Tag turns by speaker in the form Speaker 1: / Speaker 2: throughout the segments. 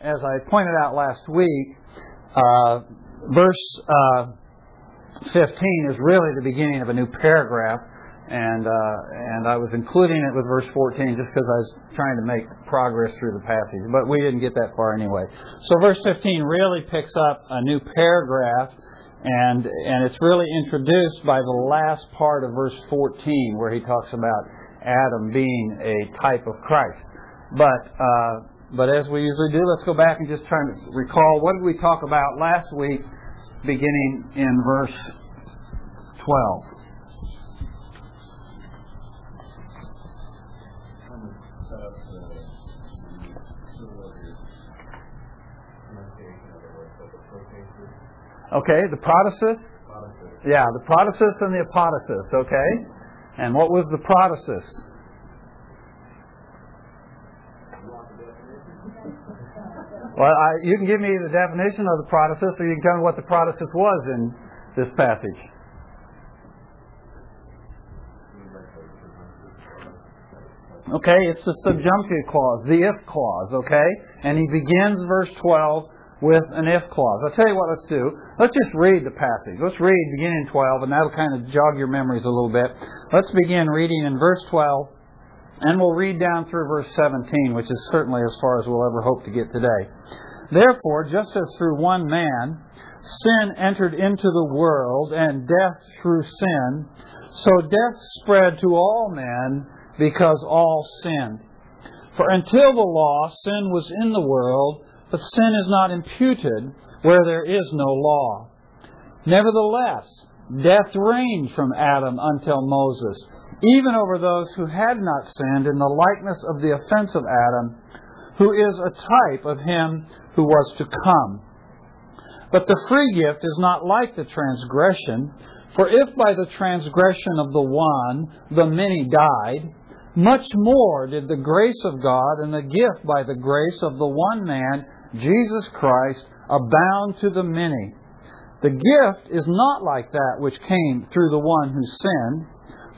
Speaker 1: as I pointed out last week, uh, verse uh, 15 is really the beginning of a new paragraph, and uh, and I was including it with verse 14 just because I was trying to make progress through the passage, but we didn't get that far anyway. So verse 15 really picks up a new paragraph, and and it's really introduced by the last part of verse 14 where he talks about Adam being a type of Christ. But uh, but as we usually do, let's go back and just try to recall what did we talk about last week, beginning in verse 12. Okay, the protasis? Yeah, the protasis and the apodosis, okay? And what was the protasis? Well, I, you can give me the definition of the protasis, or you can tell me what the protasis was in this passage. Okay, it's the subjunctive clause, the if clause, okay? And he begins verse 12 with an if clause. I'll tell you what, let's do. Let's just read the passage. Let's read beginning 12, and that'll kind of jog your memories a little bit. Let's begin reading in verse 12, and we'll read down through verse 17, which is certainly as far as we'll ever hope to get today. Therefore, just as through one man sin entered into the world, and death through sin, so death spread to all men because all sinned. For until the law, sin was in the world, but sin is not imputed where there is no law. Nevertheless, death reigned from Adam until Moses, even over those who had not sinned in the likeness of the offense of Adam, who is a type of him who was to come. But the free gift is not like the transgression, for if by the transgression of the one the many died, much more did the grace of God and the gift by the grace of the one man, Jesus Christ, abound to the many. The gift is not like that which came through the one who sinned.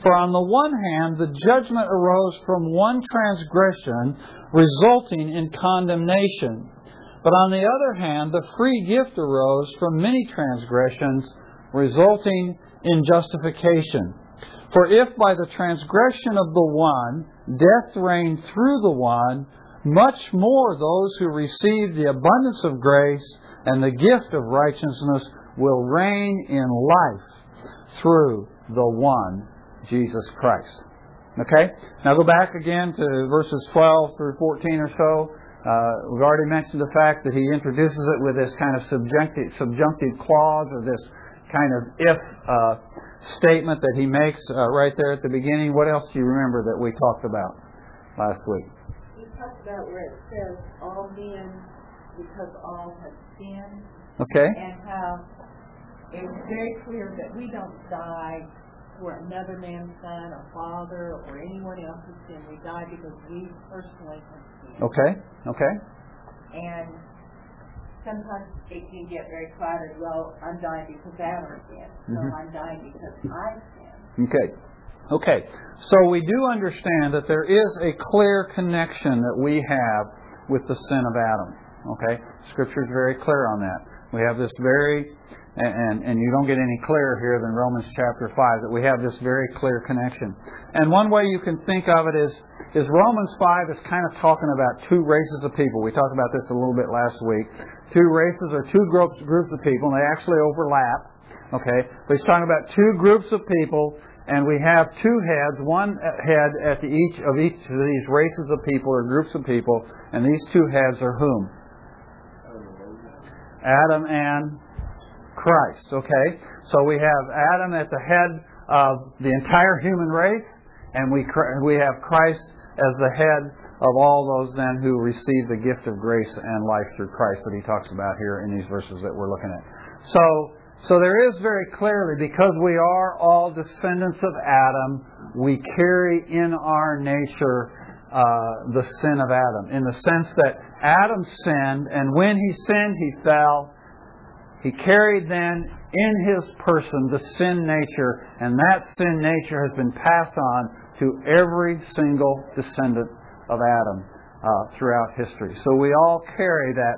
Speaker 1: For on the one hand, the judgment arose from one transgression, resulting in condemnation. But on the other hand, the free gift arose from many transgressions, resulting in justification. For if by the transgression of the one death reigned through the one, much more those who receive the abundance of grace and the gift of righteousness will reign in life through the one, Jesus Christ. Okay? Now go back again to verses 12 through 14 or so. Uh, we've already mentioned the fact that he introduces it with this kind of subjunctive, subjunctive clause or this kind of if uh, statement that he makes uh, right there at the beginning. What else do you remember that we talked about last week?
Speaker 2: We talked about where it says all men because all have sinned.
Speaker 1: Okay.
Speaker 2: And how it's very clear that we don't die for another man's son or father or anyone else's sin. We die because we personally have sinned.
Speaker 1: Okay. Okay.
Speaker 2: And sometimes it can get very clouded. Well, I'm dying because Adam sinned. So
Speaker 1: Mhm.
Speaker 2: I'm dying because I sinned.
Speaker 1: Okay. Okay. So we do understand that there is a clear connection that we have with the sin of Adam. Okay? Scripture is very clear on that. We have this very, and, and you don't get any clearer here than Romans chapter 5, that we have this very clear connection. And one way you can think of it is, is Romans 5 is kind of talking about two races of people. We talked about this a little bit last week. Two races or two groups, groups of people, and they actually overlap. Okay? But he's talking about two groups of people, and we have two heads, one head at each of each of these races of people or groups of people, and these two heads are whom? Adam and Christ. Okay? So we have Adam at the head of the entire human race, and we, we have Christ as the head of all those then who receive the gift of grace and life through Christ that he talks about here in these verses that we're looking at. So, so there is very clearly, because we are all descendants of Adam, we carry in our nature uh, the sin of Adam, in the sense that Adam sinned, and when he sinned, he fell. He carried then in his person the sin nature, and that sin nature has been passed on to every single descendant of Adam. uh, throughout history. So we all carry that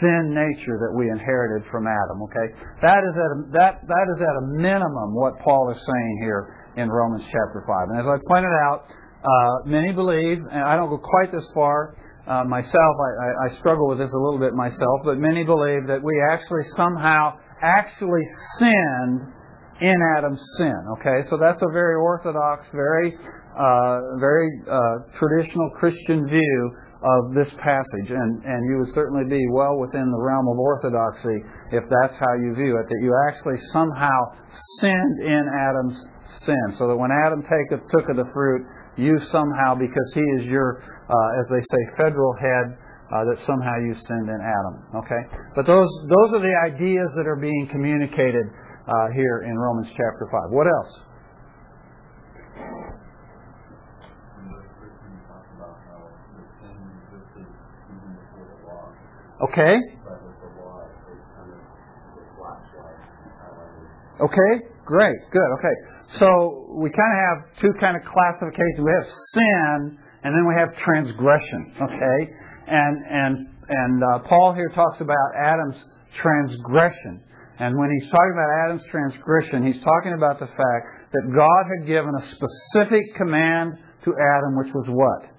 Speaker 1: sin nature that we inherited from Adam. Okay, that is at a, that that is at a minimum what Paul is saying here in Romans chapter five. And as I pointed out, uh, many believe, and I don't go quite this far uh, myself. I, I, I struggle with this a little bit myself, but many believe that we actually somehow actually sinned in Adam's sin. Okay, so that's a very orthodox, very uh, very uh, traditional Christian view of this passage, and, and you would certainly be well within the realm of orthodoxy if that's how you view it, that you actually somehow sinned in Adam's sin, so that when Adam take, took of the fruit, you somehow, because he is your, uh, as they say, federal head, uh, that somehow you send in Adam. Okay, but those those are the ideas that are being communicated uh, here in Romans chapter five. What else? Okay. Okay, great, good. Okay, so we kind of have two kind of classifications. We have sin, and then we have transgression. Okay, and and and uh, Paul here talks about Adam's transgression, and when he's talking about Adam's transgression, he's talking about the fact that God had given a specific command to Adam, which was what?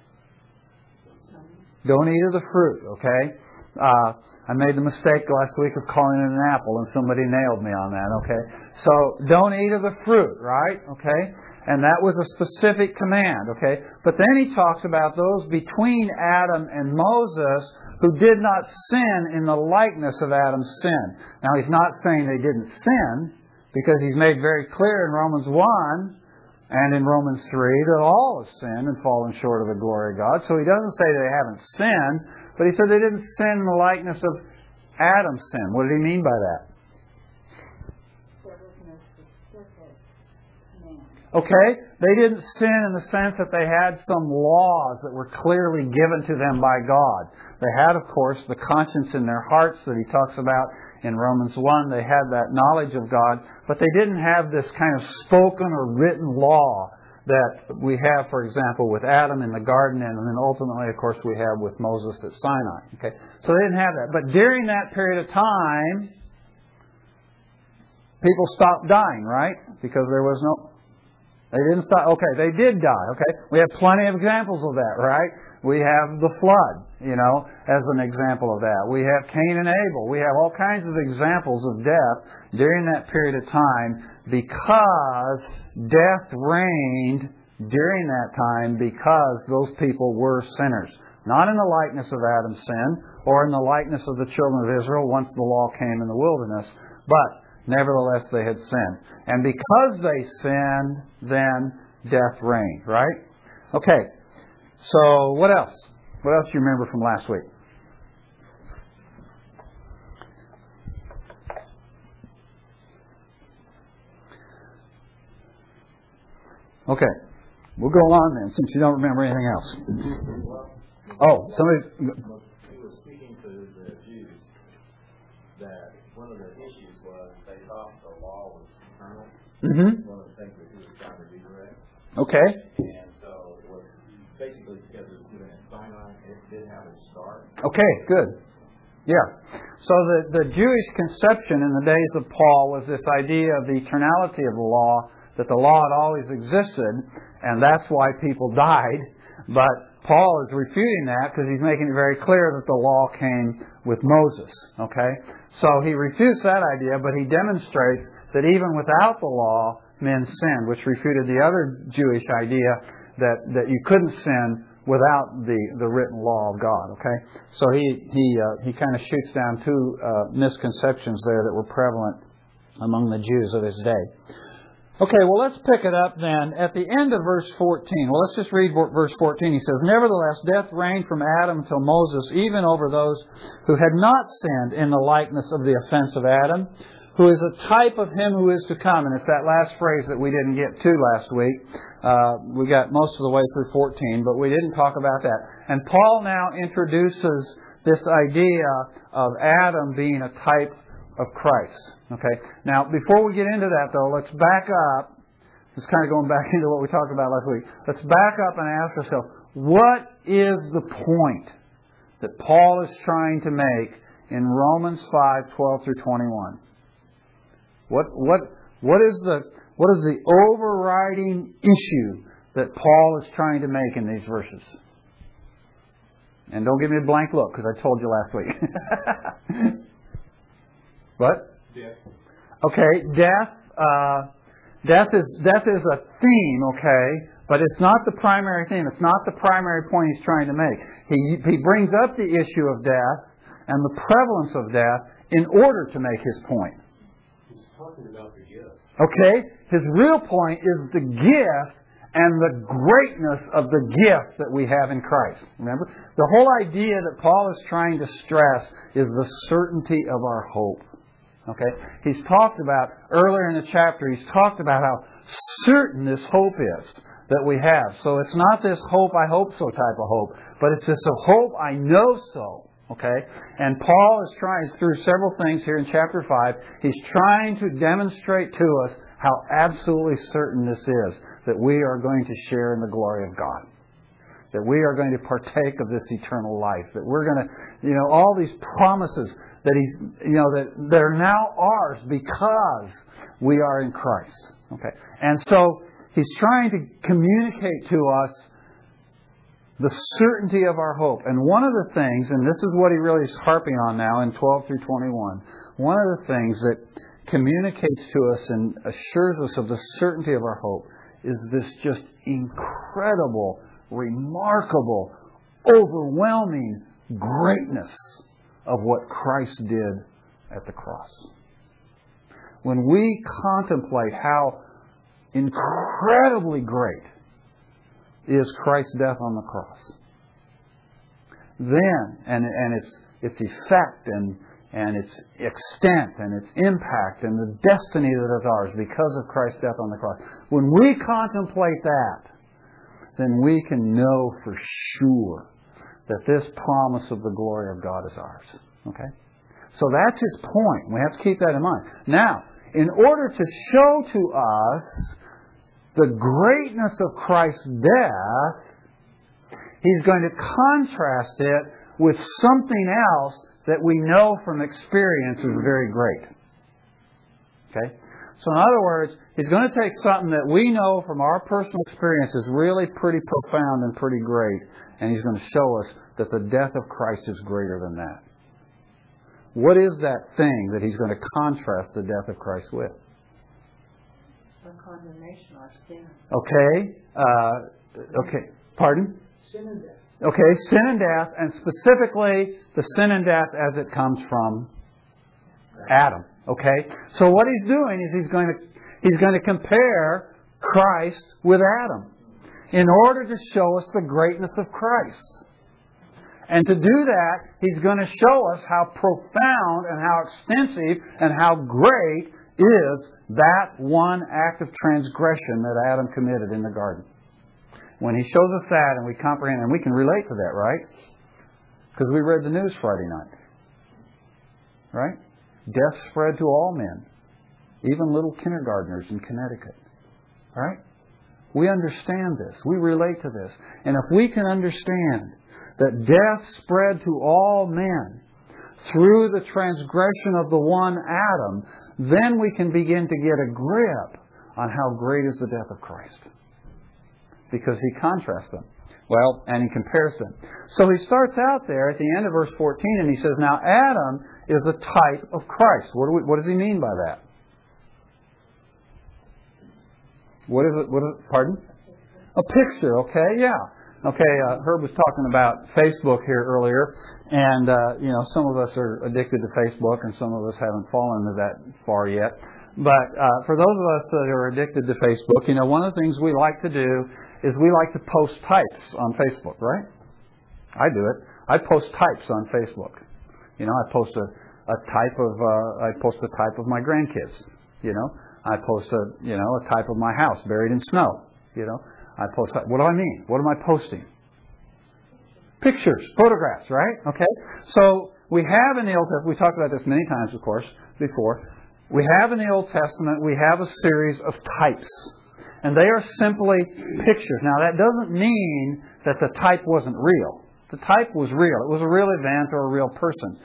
Speaker 1: Don't eat of the fruit. Okay. Uh, I made the mistake last week of calling it an apple, and somebody nailed me on that. Okay, so don't eat of the fruit, right? Okay, and that was a specific command. Okay, but then he talks about those between Adam and Moses who did not sin in the likeness of Adam's sin. Now he's not saying they didn't sin because he's made very clear in Romans one and in Romans 3 that all have sinned and fallen short of the glory of God. So he doesn't say they haven't sinned, but he said they didn't sin in the likeness of Adam's sin. What did he mean by that? Okay? They didn't sin in the sense that they had some laws that were clearly given to them by God. They had, of course, the conscience in their hearts that he talks about in Romans 1. They had that knowledge of God, but they didn't have this kind of spoken or written law that we have, for example, with Adam in the garden, and then ultimately, of course, we have with Moses at Sinai. Okay, so they didn't have that. But during that period of time, people stopped dying, right? Because there was no. They didn't stop. Okay, they did die. Okay, we have plenty of examples of that, right? We have the flood, you know, as an example of that. We have Cain and Abel. We have all kinds of examples of death during that period of time because death reigned during that time because those people were sinners. Not in the likeness of Adam's sin or in the likeness of the children of Israel once the law came in the wilderness, but nevertheless they had sinned. And because they sinned, then death reigned, right? Okay, so, what else? What else do you remember from last week? Okay, we'll go on then, since you don't remember anything else. Oh, somebody.
Speaker 3: He was speaking to the Jews that one of the issues was they thought the law was eternal.
Speaker 1: Mm-hmm.
Speaker 3: One of the things that he was trying to correct.
Speaker 1: Okay.
Speaker 3: And so it was basically because it was given at Sinai, it did have a start.
Speaker 1: Okay, good. Yeah. So the, the Jewish conception in the days of Paul was this idea of the eternality of the law, that the law had always existed, and that's why people died. But Paul is refuting that because he's making it very clear that the law came with Moses. Okay? So he refutes that idea, but he demonstrates that even without the law, men sinned, which refuted the other Jewish idea that, that you couldn't sin without the, the written law of God. Okay, so he he uh, he kind of shoots down two uh, misconceptions there that were prevalent among the Jews of his day. Okay, well let's pick it up then at the end of verse 14. Well, let's just read verse 14. He says, "Nevertheless, death reigned from Adam until Moses, even over those who had not sinned in the likeness of the offense of Adam." Who is a type of him who is to come. And it's that last phrase that we didn't get to last week. Uh, we got most of the way through 14, but we didn't talk about that. And Paul now introduces this idea of Adam being a type of Christ. Okay. Now, before we get into that, though, let's back up. Just kind of going back into what we talked about last week. Let's back up and ask ourselves, what is the point that Paul is trying to make in Romans 5, 12 through 21? What, what, what, is the, what is the overriding issue that Paul is trying to make in these verses? And don't give me a blank look because I told you last week. what?
Speaker 3: Death.
Speaker 1: Okay, death. Uh, death is death is a theme. Okay, but it's not the primary theme. It's not the primary point he's trying to make. He he brings up the issue of death and the prevalence of death in order to make his point.
Speaker 3: Talking about the gift.
Speaker 1: Okay, his real point is the gift and the greatness of the gift that we have in Christ. Remember? The whole idea that Paul is trying to stress is the certainty of our hope. Okay? He's talked about, earlier in the chapter, he's talked about how certain this hope is that we have. So it's not this hope, I hope so type of hope, but it's this hope, I know so. Okay? And Paul is trying, through several things here in chapter 5, he's trying to demonstrate to us how absolutely certain this is that we are going to share in the glory of God. That we are going to partake of this eternal life. That we're going to, you know, all these promises that he's, you know, that they're now ours because we are in Christ. Okay. And so he's trying to communicate to us the certainty of our hope. And one of the things, and this is what he really is harping on now in 12 through 21, one of the things that communicates to us and assures us of the certainty of our hope is this just incredible, remarkable, overwhelming greatness of what Christ did at the cross. When we contemplate how incredibly great is Christ's death on the cross, then, and, and its, its effect and, and its extent and its impact and the destiny that is ours because of Christ's death on the cross, when we contemplate that, then we can know for sure that this promise of the glory of God is ours. Okay? So that's his point. We have to keep that in mind. Now, in order to show to us the greatness of Christ's death, he's going to contrast it with something else that we know from experience is very great. Okay? So, in other words, he's going to take something that we know from our personal experience is really pretty profound and pretty great, and he's going to show us that the death of Christ is greater than that. What is that thing that he's going to contrast the death of Christ with?
Speaker 2: Condemnation, sin.
Speaker 1: Okay. Uh, okay. Pardon?
Speaker 2: Sin and death.
Speaker 1: Okay, sin and death, and specifically the sin and death as it comes from Adam. Okay? So what he's doing is he's going to he's going to compare Christ with Adam in order to show us the greatness of Christ. And to do that, he's going to show us how profound and how extensive and how great is that one act of transgression that Adam committed in the garden. When he shows us that and we comprehend, and we can relate to that, right? Because we read the news Friday night. Right? Death spread to all men, even little kindergartners in Connecticut. Right? We understand this. We relate to this. And if we can understand that death spread to all men through the transgression of the one Adam, then we can begin to get a grip on how great is the death of Christ. Because he contrasts them. Well, and he compares them. So he starts out there at the end of verse 14 and he says, Now Adam is a type of Christ. What, do we, what does he mean by that? What is it? What is it? Pardon? A picture, okay, yeah. Okay, uh, Herb was talking about Facebook here earlier, and uh, you know some of us are addicted to Facebook, and some of us haven't fallen to that far yet. But uh, for those of us that are addicted to Facebook, you know one of the things we like to do is we like to post types on Facebook, right? I do it. I post types on Facebook. You know, I post a, a type of uh, I post a type of my grandkids. You know, I post a you know a type of my house buried in snow. You know, I post. What do I mean? What am I posting? Pictures, photographs, right? Okay. So we have in the Old Testament. We talked about this many times, of course, before. We have in the Old Testament. We have a series of types. And they are simply pictures. Now, that doesn't mean that the type wasn't real. The type was real. It was a real event or a real person.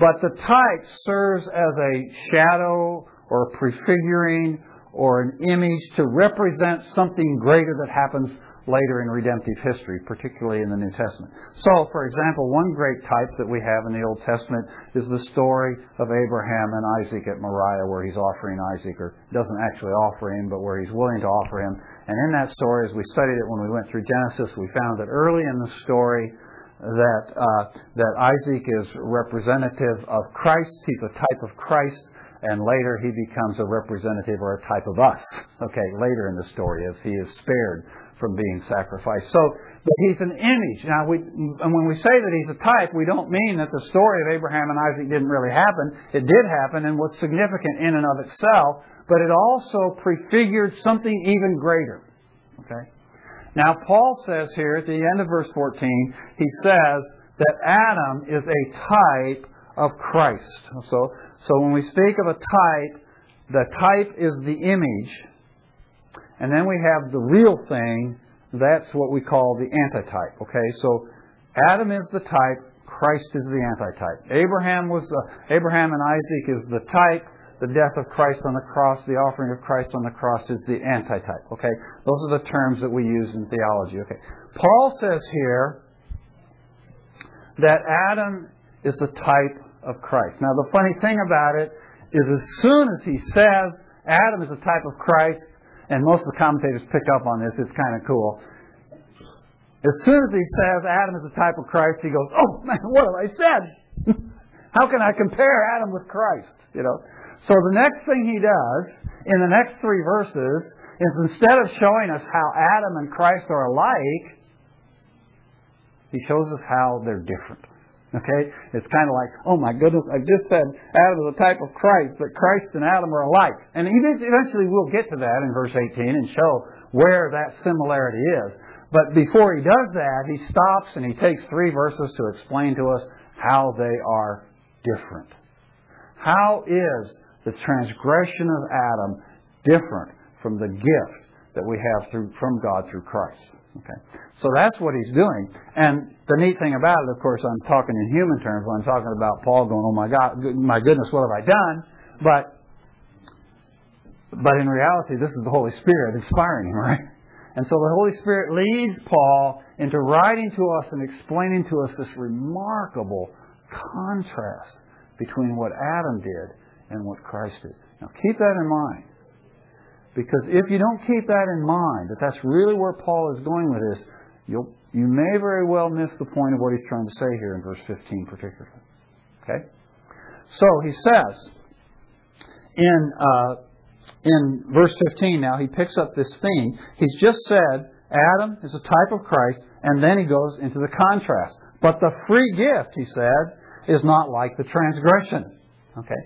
Speaker 1: But the type serves as a shadow or a prefiguring or an image to represent something greater that happens later in redemptive history, particularly in the New Testament. So, for example, one great type that we have in the Old Testament is the story of Abraham and Isaac at Moriah, where he's offering Isaac, or doesn't actually offer him, but where he's willing to offer him. And in that story, as we studied it when we went through Genesis, we found that early in the story, that uh, that Isaac is representative of Christ. He's a type of Christ, and later he becomes a representative or a type of us. Okay, later in the story, as he is spared from being sacrificed. So, but he's an image. Now, we, and when we say that he's a type, we don't mean that the story of Abraham and Isaac didn't really happen. It did happen and was significant in and of itself, but it also prefigured something even greater. Okay? Now, Paul says here at the end of verse 14, he says that Adam is a type of Christ. So, so when we speak of a type, the type is the image and then we have the real thing. That's what we call the antitype. Okay, so Adam is the type. Christ is the antitype. Abraham was uh, Abraham and Isaac is the type. The death of Christ on the cross, the offering of Christ on the cross is the antitype. Okay, those are the terms that we use in theology. Okay, Paul says here that Adam is the type of Christ. Now, the funny thing about it is, as soon as he says Adam is the type of Christ, and most of the commentators pick up on this. It's kind of cool. As soon as he says Adam is the type of Christ, he goes, "Oh man, what have I said? How can I compare Adam with Christ?" You know. So the next thing he does in the next three verses is instead of showing us how Adam and Christ are alike, he shows us how they're different. Okay? It's kind of like, oh my goodness, I just said Adam is a type of Christ, but Christ and Adam are alike. And eventually we'll get to that in verse 18 and show where that similarity is. But before he does that, he stops and he takes three verses to explain to us how they are different. How is the transgression of Adam different from the gift that we have through, from God through Christ? Okay. So that's what he's doing. And the neat thing about it, of course, I'm talking in human terms when I'm talking about Paul going, oh my God, my goodness, what have I done? But, but in reality, this is the Holy Spirit inspiring him, right? And so the Holy Spirit leads Paul into writing to us and explaining to us this remarkable contrast between what Adam did and what Christ did. Now keep that in mind. Because if you don't keep that in mind, that that's really where Paul is going with this, you'll, you may very well miss the point of what he's trying to say here in verse 15 particularly. Okay? So he says, in, uh, in verse 15 now, he picks up this theme. He's just said Adam is a type of Christ, and then he goes into the contrast. But the free gift, he said, is not like the transgression. Okay?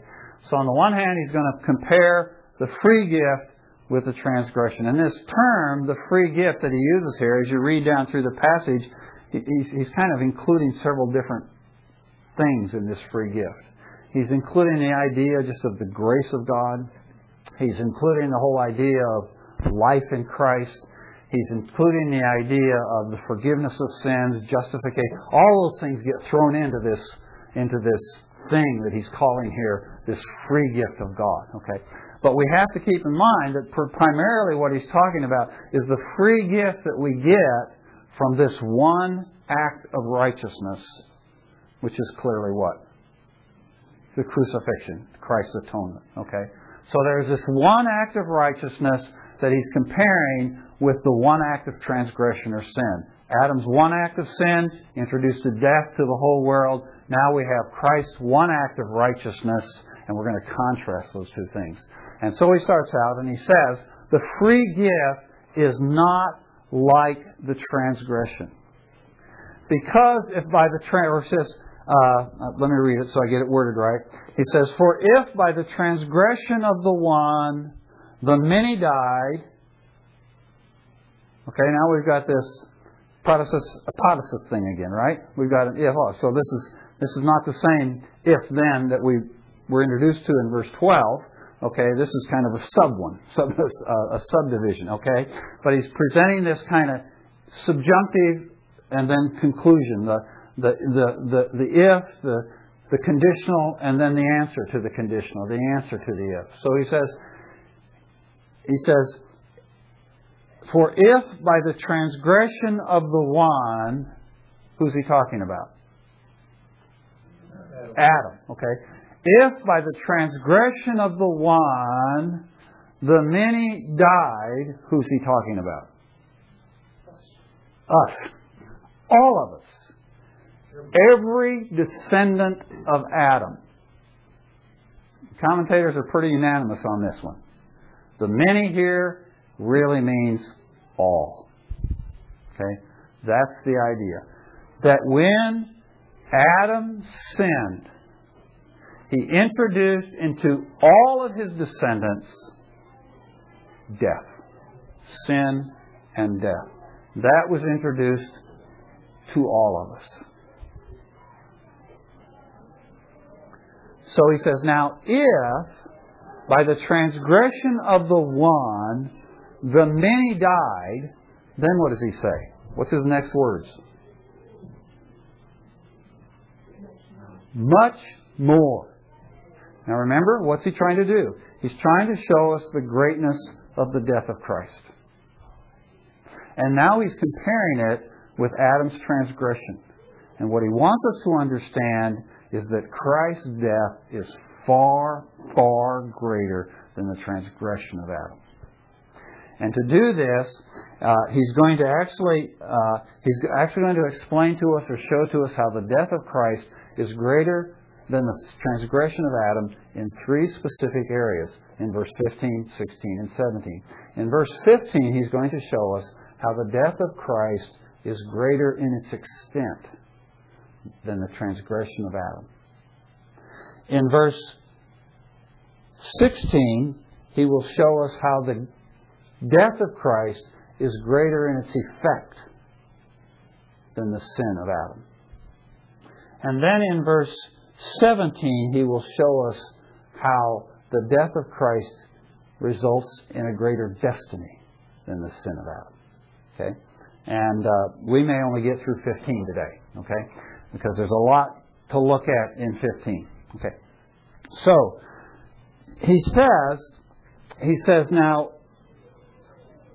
Speaker 1: So on the one hand, he's going to compare the free gift with the transgression. And this term, the free gift that he uses here, as you read down through the passage, he's, kind of including several different things in this free gift. He's including the idea just of the grace of God. He's including the whole idea of life in Christ. He's including the idea of the forgiveness of sins, justification. All those things get thrown into this, into this thing that he's calling here this free gift of God. Okay, but we have to keep in mind that primarily what he's talking about is the free gift that we get from this one act of righteousness, which is clearly what? The crucifixion, Christ's atonement. Okay? So there's this one act of righteousness that he's comparing with the one act of transgression or sin. Adam's one act of sin introduced a death to the whole world. Now we have Christ's one act of righteousness, and we're going to contrast those two things. And so he starts out and he says, the free gift is not like the transgression. Because if by the says, uh, let me read it so I get it worded right. He says, For if by the transgression of the one the many died. Okay, now we've got this protasis thing again, right? We've got an if. Oh, so this is this is not the same if then that we were introduced to in verse 12. Okay, this is kind of a sub one, sub, uh, a subdivision. Okay, but he's presenting this kind of subjunctive and then conclusion. The, the, the, the, the if, the, the conditional, and then the answer to the conditional, the answer to the if. So he says, he says, for if by the transgression of the one, who's he talking about? Adam, okay. If by the transgression of the one the many died, who's he talking about? Us. All of us. Every descendant of Adam. Commentators are pretty unanimous on this one. The many here really means all. Okay? That's the idea. That when Adam sinned, he introduced into all of his descendants death. Sin and death. That was introduced to all of us. So he says, Now, if by the transgression of the one the many died, then what does he say? What's his next words? Much more. Now remember, what's he trying to do? He's trying to show us the greatness of the death of Christ. And now he's comparing it with Adam's transgression. And what he wants us to understand is that Christ's death is far, far greater than the transgression of Adam. And to do this, uh, he's going to actually uh, he's actually going to explain to us or show to us how the death of Christ is greater than the transgression of Adam in three specific areas in verse 15, 16, and 17. In verse 15, he's going to show us how the death of Christ is greater in its extent than the transgression of Adam. In verse 16, he will show us how the death of Christ is greater in its effect than the sin of Adam. And then in verse 17, he will show us how the death of Christ results in a greater destiny than the sin of Adam. Okay? And uh, we may only get through 15 today, okay? Because there's a lot to look at in 15. Okay. So, he says, he says now,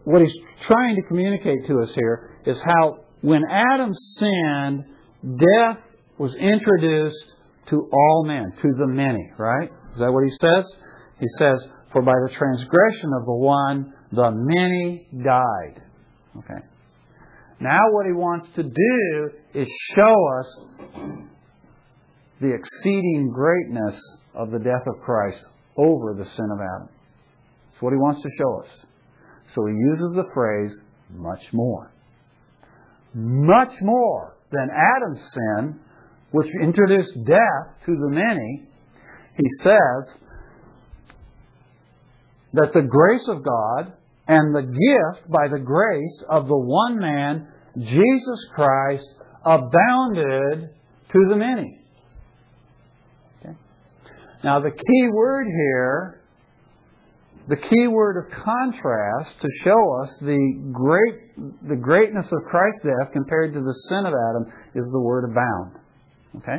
Speaker 1: what he's trying to communicate to us here is how when Adam sinned, death was introduced to all men, to the many, right? Is that what he says? He says, For by the transgression of the one, the many died. Okay. Now, what he wants to do is show us the exceeding greatness of the death of Christ over the sin of Adam. That's what he wants to show us. So he uses the phrase, much more. Much more than Adam's sin, which introduced death to the many, he says that the grace of God and the gift by the grace of the one man, Jesus Christ, abounded to the many. Okay? Now, the key word here, the key word of contrast to show us the great, the greatness of Christ's death compared to the sin of Adam is the word abound. Okay?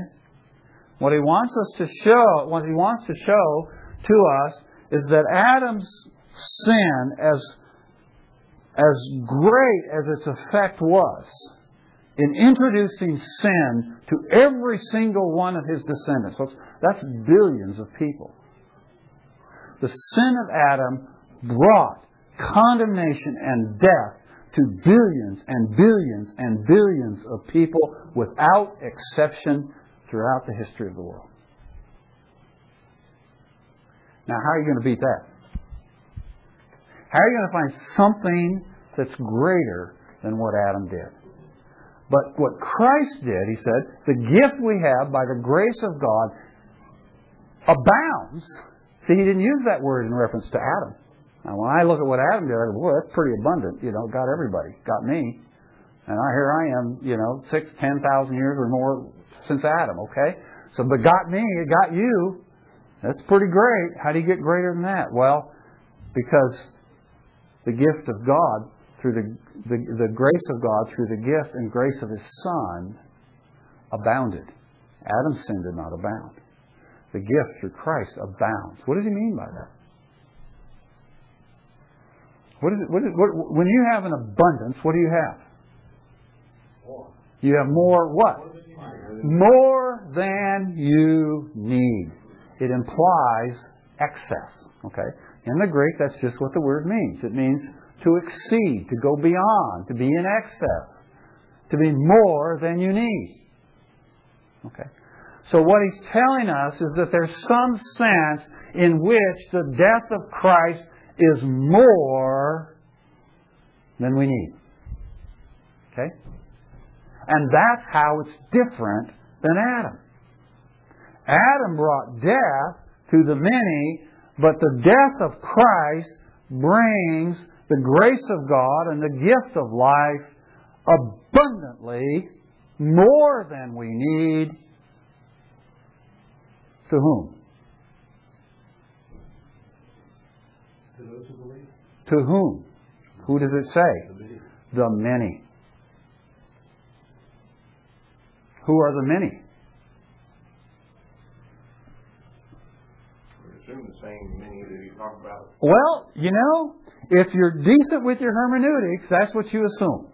Speaker 1: What he wants us to show, what he wants to show to us is that Adam's sin, as, as great as its effect was, in introducing sin to every single one of his descendants. That's billions of people. The sin of Adam brought condemnation and death to billions and billions and billions of people without exception throughout the history of the world. Now, how are you going to beat that? How are you going to find something that's greater than what Adam did? But what Christ did, he said, the gift we have by the grace of God abounds. See, he didn't use that word in reference to Adam. Now, when I look at what Adam did, I go, boy, that's pretty abundant. You know, got everybody, got me. And I, here I am, you know, six, ten thousand years or more since Adam, okay? So, but got me, it got you. That's pretty great. How do you get greater than that? Well, because the gift of God through the, the, the grace of God, through the gift and grace of His Son, abounded. Adam's sin did not abound. The gift through Christ abounds. What does he mean by that? What is it, what is, what, when you have an abundance, what do you have?
Speaker 3: More.
Speaker 1: You have more what? More than you need. It implies excess. Okay? In the Greek, that's just what the word means. It means to exceed, to go beyond, to be in excess, to be more than you need. Okay? So what he's telling us is that there's some sense in which the death of Christ is more than we need. Okay? And that's how it's different than Adam. Adam brought death to the many, but the death of Christ brings the grace of God and the gift of life abundantly more than we need. To whom?
Speaker 3: To those who believe.
Speaker 1: To whom? Who does it say?
Speaker 3: The many.
Speaker 1: The many. Who are the many?
Speaker 3: We assume the same many that he talked about.
Speaker 1: Well, you know, if you're decent with your hermeneutics, that's what you assume.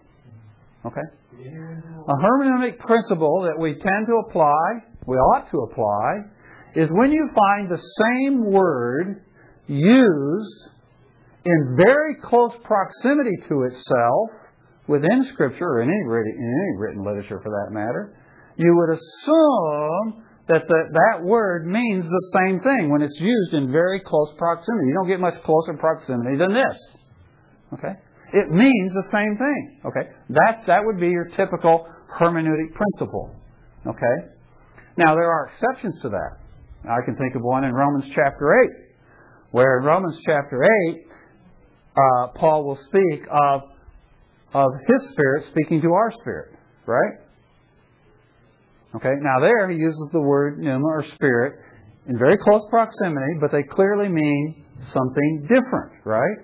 Speaker 1: Okay? A hermeneutic principle that we tend to apply, we ought to apply, is when you find the same word used in very close proximity to itself within Scripture or in any, in any written literature for that matter, you would assume that the, that word means the same thing when it's used in very close proximity. You don't get much closer proximity than this. Okay? It means the same thing. Okay? That, that would be your typical hermeneutic principle. Okay? Now, there are exceptions to that. I can think of one in Romans chapter 8, where in Romans chapter 8, uh, Paul will speak of, of his spirit speaking to our spirit. Right? Okay, now there he uses the word pneuma or spirit in very close proximity, but they clearly mean something different, right?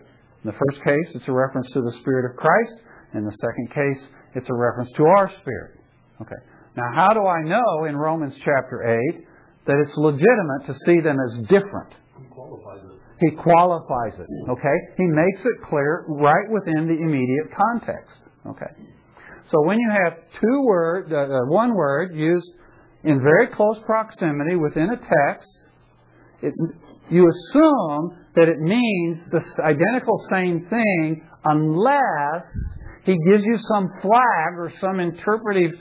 Speaker 1: In the first case, it's a reference to the Spirit of Christ. In the second case, it's a reference to our spirit. Okay. Now, how do I know in Romans chapter 8 that it's legitimate to see them as different?
Speaker 3: He qualifies it.
Speaker 1: Okay? He makes it clear right within the immediate context. Okay? So when you have two word, uh, uh, one word used in very close proximity within a text, it, you assume that it means the identical same thing unless he gives you some flag or some interpretive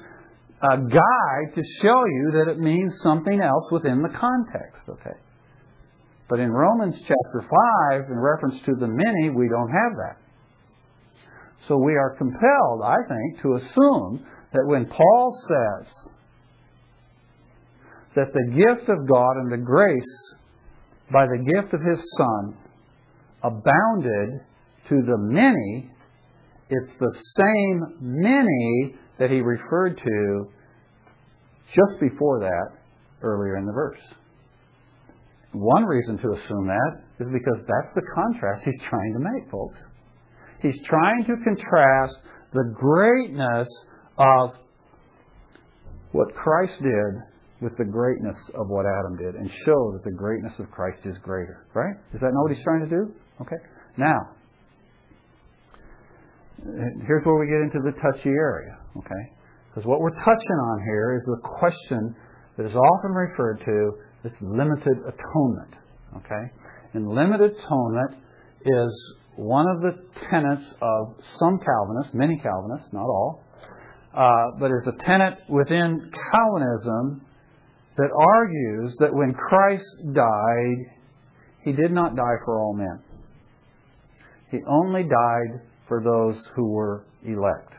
Speaker 1: uh, guide to show you that it means something else within the context. Okay. But in Romans chapter 5, in reference to the many, we don't have that. So we are compelled, I think, to assume that when Paul says that the gift of God and the grace by the gift of his Son abounded to the many, it's the same many that he referred to just before that earlier in the verse. One reason to assume that is because that's the contrast he's trying to make, folks. He's trying to contrast the greatness of what Christ did with the greatness of what Adam did and show that the greatness of Christ is greater. Right? Is that not what he's trying to do? Okay. Now, here's where we get into the touchy area. Okay? Because what we're touching on here is the question that is often referred to as limited atonement. Okay? And limited atonement is one of the tenets of some Calvinists, many Calvinists, not all, uh, but is a tenet within Calvinism that argues that when Christ died, he did not die for all men. He only died for those who were elect.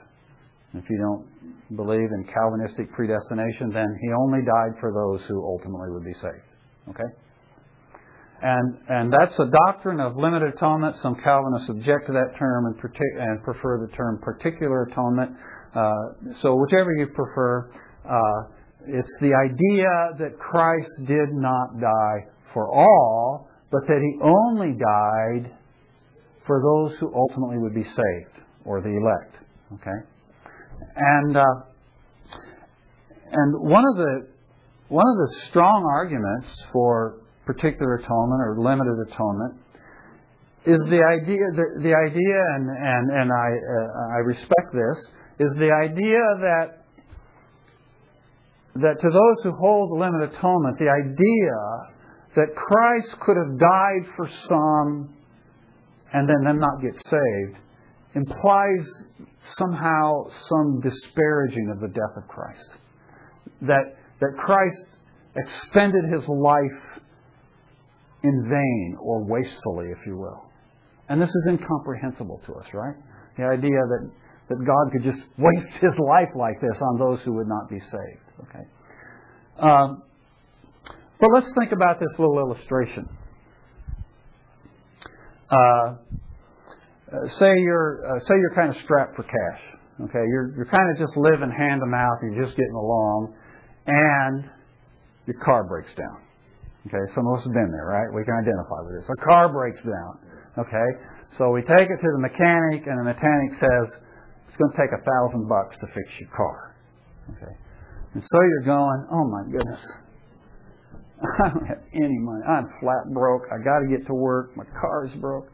Speaker 1: If you don't believe in Calvinistic predestination, then he only died for those who ultimately would be saved. Okay? And, and that's a doctrine of limited atonement. Some Calvinists object to that term and, partic- and prefer the term particular atonement. Uh, so, whichever you prefer, uh, it's the idea that Christ did not die for all, but that he only died for those who ultimately would be saved. or the elect. Okay, and uh, and one of the one of the strong arguments for particular atonement or limited atonement is the idea the, the idea and and and I uh, I respect this is the idea that that to those who hold the limited atonement the idea that Christ could have died for some and then them not get saved implies somehow some disparaging of the death of Christ that that Christ expended his life in vain or wastefully if you will and this is incomprehensible to us, right? The idea that, that God could just waste his life like this on those who would not be saved. Okay. Um, but let's think about this little illustration. Uh, uh say you're uh, say you're kind of strapped for cash. Okay, you're you're kind of just living hand to mouth. You're just getting along, and your car breaks down. Okay, some of us have been there, right? We can identify with this. A car breaks down. Okay? So we take it to the mechanic, and the mechanic says, it's going to take a thousand bucks to fix your car. Okay? And so you're going, oh my goodness. I don't have any money. I'm flat broke. I got to get to work. My car is broke.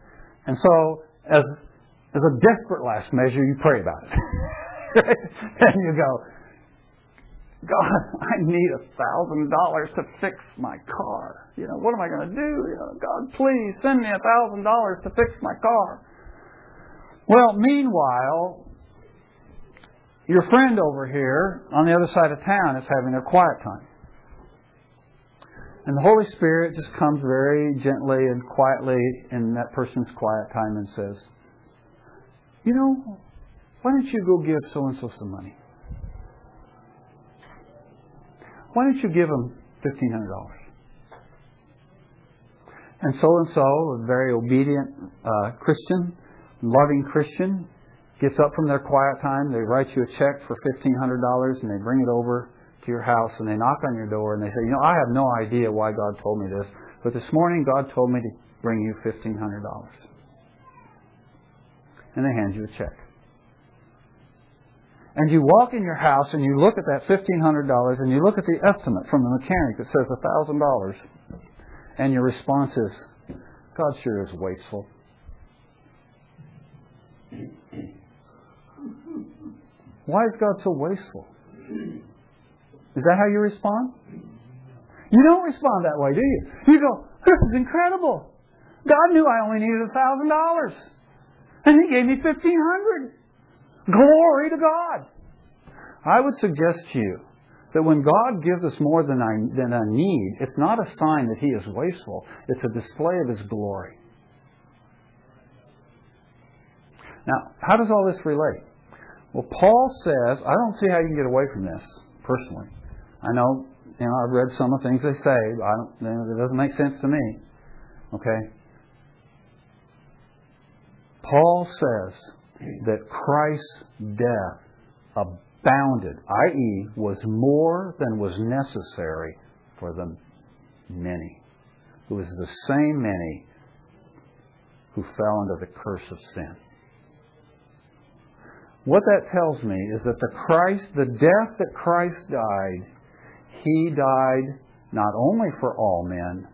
Speaker 1: And so, as as a desperate last measure, you pray about it. and you go, God, I need a thousand dollars to fix my car. You know, what am I going to do? You know, God, please send me a thousand dollars to fix my car. Well, meanwhile, your friend over here on the other side of town is having their quiet time. And the Holy Spirit just comes very gently and quietly in that person's quiet time and says, You know, why don't you go give so and so some money? Why don't you give them $1,500? And so and so, a very obedient uh, Christian, loving Christian, gets up from their quiet time. They write you a check for $1,500 and they bring it over your house and they knock on your door and they say, You know, I have no idea why God told me this, but this morning God told me to bring you $1,500. And they hand you a check and you walk in your house and you look at that $1,500 and you look at the estimate from the mechanic that says $1,000, and your response is, God sure is wasteful. Why is God so wasteful? Is that how you respond? You don't respond that way, do you? You go, this is incredible. God knew I only needed a $1,000. And He gave me 1500 Glory to God. I would suggest to you that when God gives us more than I, than I need, it's not a sign that He is wasteful. It's a display of His glory. Now, how does all this relate? Well, Paul says, I don't see how you can get away from this, personally. I know, you know, I've read some of the things they say, but I don't, you know, it doesn't make sense to me. Okay? Paul says that Christ's death abounded, i.e., was more than was necessary for the many. It was the same many who fell under the curse of sin. What that tells me is that the Christ, the death that Christ died, he died not only for all men,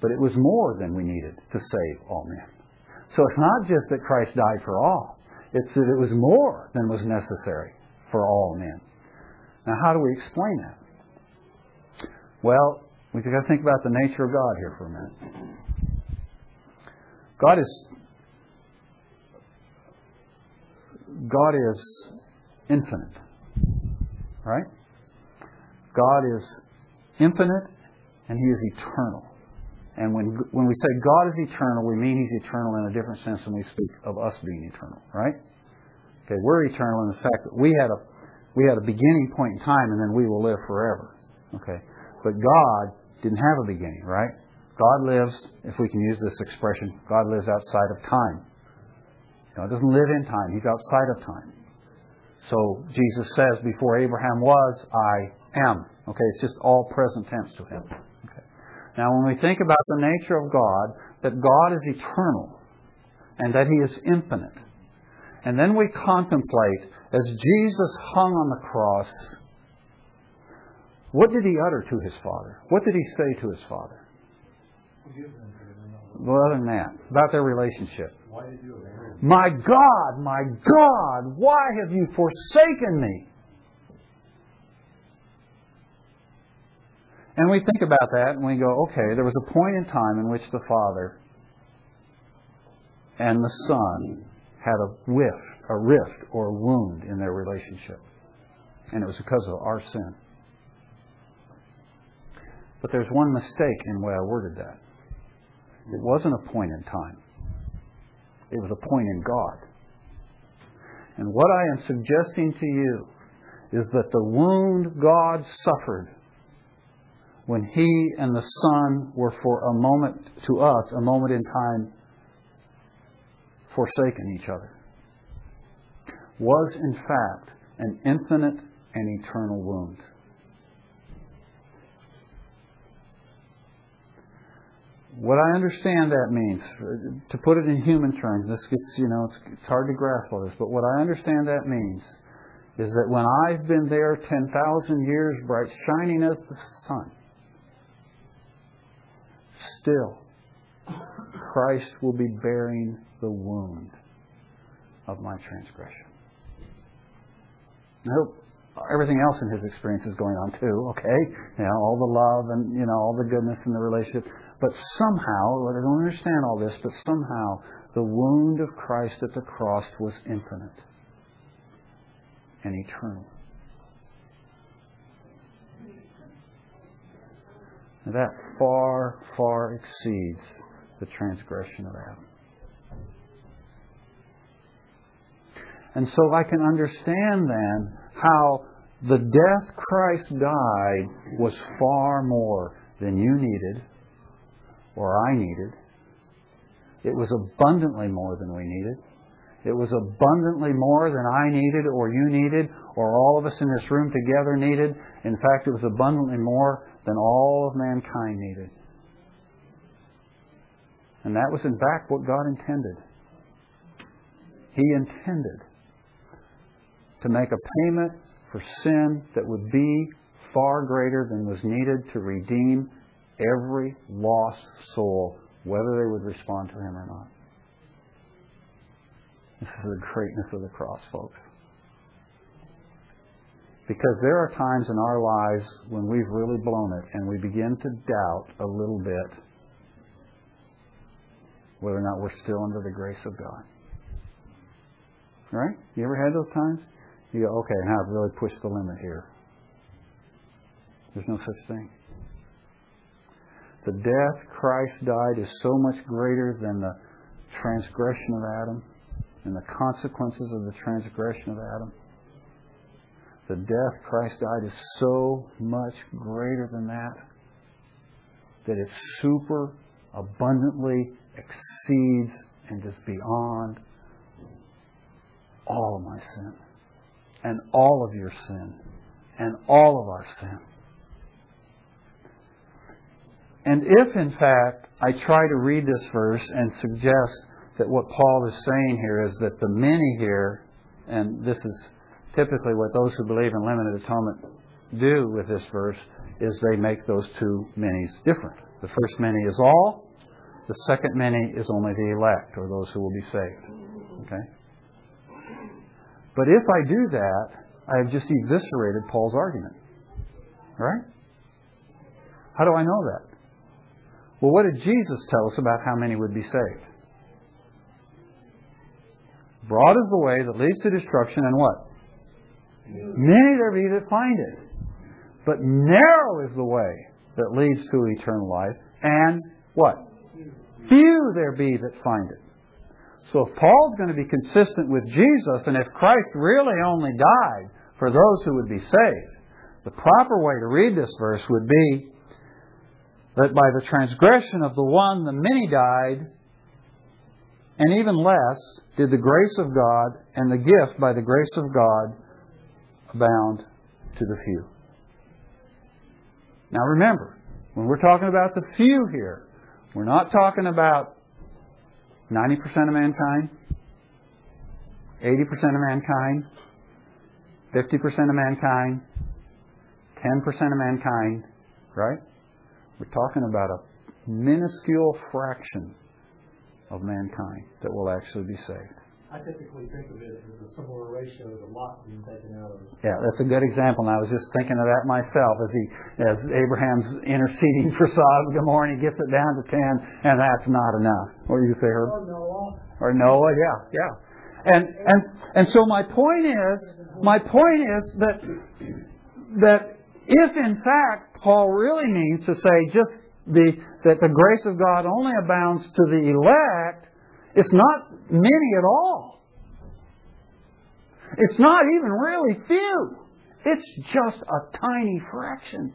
Speaker 1: but it was more than we needed to save all men. So it's not just that Christ died for all, it's that it was more than was necessary for all men. Now, how do we explain that? Well, we've got to think about the nature of God here for a minute. God is God is infinite. Right? God is infinite and He is eternal. And when, when we say God is eternal, we mean He's eternal in a different sense than we speak of us being eternal, right? Okay, we're eternal in the fact that we had a we had a beginning point in time and then we will live forever. Okay. But God didn't have a beginning, right? God lives, if we can use this expression, God lives outside of time. God doesn't live in time, He's outside of time. So Jesus says, before Abraham was, I am. Okay, it's just all present tense to him. Now, when we think about the nature of God, that God is eternal and that He is infinite, and then we contemplate as Jesus hung on the cross, what did he utter to his Father? What did he say to his Father? Well, other than that, about their relationship. My God, my God, why have you forsaken me? And we think about that and we go, okay, there was a point in time in which the Father and the Son had a whiff, a rift or a wound in their relationship. And it was because of our sin. But there's one mistake in the way I worded that. It wasn't a point in time. It was a point in God. And what I am suggesting to you is that the wound God suffered when He and the Son were for a moment, to us, a moment in time, forsaken each other, was in fact an infinite and eternal wound. What I understand that means, to put it in human terms, this gets, you know, it's, it's hard to grasp all this, but what I understand that means is that when I've been there 10,000 years, bright shining as the sun, still, Christ will be bearing the wound of my transgression. I hope everything else in his experience is going on too, okay? You know, all the love and, you know, all the goodness in the relationship. But somehow, I don't understand all this, but somehow the wound of Christ at the cross was infinite and eternal. And that far, far exceeds the transgression of Adam. And so I can understand then how the death Christ died was far more than you needed or I needed. It was abundantly more than we needed. It was abundantly more than I needed or you needed or all of us in this room together needed. In fact, it was abundantly more than all of mankind needed. And that was in fact what God intended. He intended to make a payment for sin that would be far greater than was needed to redeem every lost soul, whether they would respond to Him or not. This is the greatness of the cross, folks. Because there are times in our lives when we've really blown it and we begin to doubt a little bit whether or not we're still under the grace of God. Right? You ever had those times? You go, okay, now I've really pushed the limit here. There's no such thing. The death Christ died is so much greater than the transgression of Adam and the consequences of the transgression of Adam. The death Christ died is so much greater than that that it super abundantly exceeds and is beyond all of my sin and all of your sin and all of our sin. And if, in fact, I try to read this verse and suggest that what Paul is saying here is that the many here, and this is typically what those who believe in limited atonement do with this verse, is they make those two manys different. The first many is all, the second many is only the elect, or those who will be saved. Okay? But if I do that, I have just eviscerated Paul's argument. Right? How do I know that? Well, what did Jesus tell us about how many would be saved? Broad is the way that leads to destruction, and what? Many there be that find it. But narrow is the way that leads to eternal life, and what? Few there be that find it. So if Paul's going to be consistent with Jesus, and if Christ really only died for those who would be saved, the proper way to read this verse would be that by the transgression of the one the many died, and even less did the grace of God and the gift by the grace of God abound to the few. Now remember, when we're talking about the few here, we're not talking about 90% of mankind. 80% of mankind, 50% of mankind, 10% of mankind, right? We're talking about a minuscule fraction of mankind that will actually be saved.
Speaker 4: I typically think of it as a similar ratio to Lot being taken out of.
Speaker 1: Yeah, that's a good example. And I was just thinking of that myself as he, as Abraham's interceding for Sodom and Gomorrah, and he gets it down to ten, and that's not enough. What do you say, Herb?
Speaker 4: Or Noah.
Speaker 1: Or Noah? Yeah, yeah. And and and so my point is, my point is that that if in fact Paul really means to say just the that the grace of God only abounds to the elect, it's not many at all. It's not even really few. It's just a tiny fraction.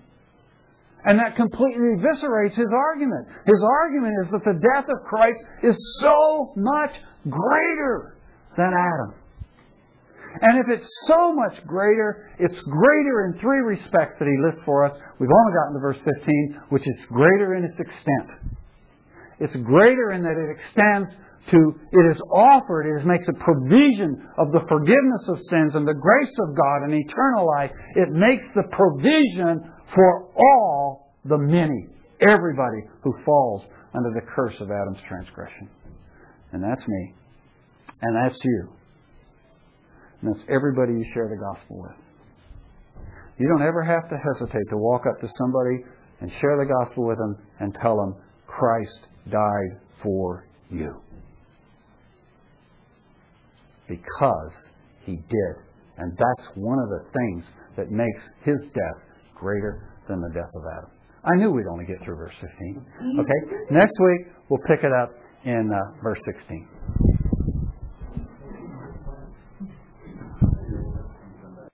Speaker 1: And that completely eviscerates his argument. His argument is that the death of Christ is so much greater than Adam. And if it's so much greater, it's greater in three respects that he lists for us. We've only gotten to verse 15, which is greater in its extent. It's greater in that it extends to, it is offered, it makes a provision of the forgiveness of sins and the grace of God and eternal life. It makes the provision for all the many, everybody who falls under the curse of Adam's transgression. And that's me. And that's you. And that's everybody you share the gospel with. You don't ever have to hesitate to walk up to somebody and share the gospel with them and tell them Christ died for you because he did. And that's one of the things that makes his death greater than the death of Adam. I knew we'd only get through verse 15. Okay? Next week, we'll pick it up in uh, verse 16.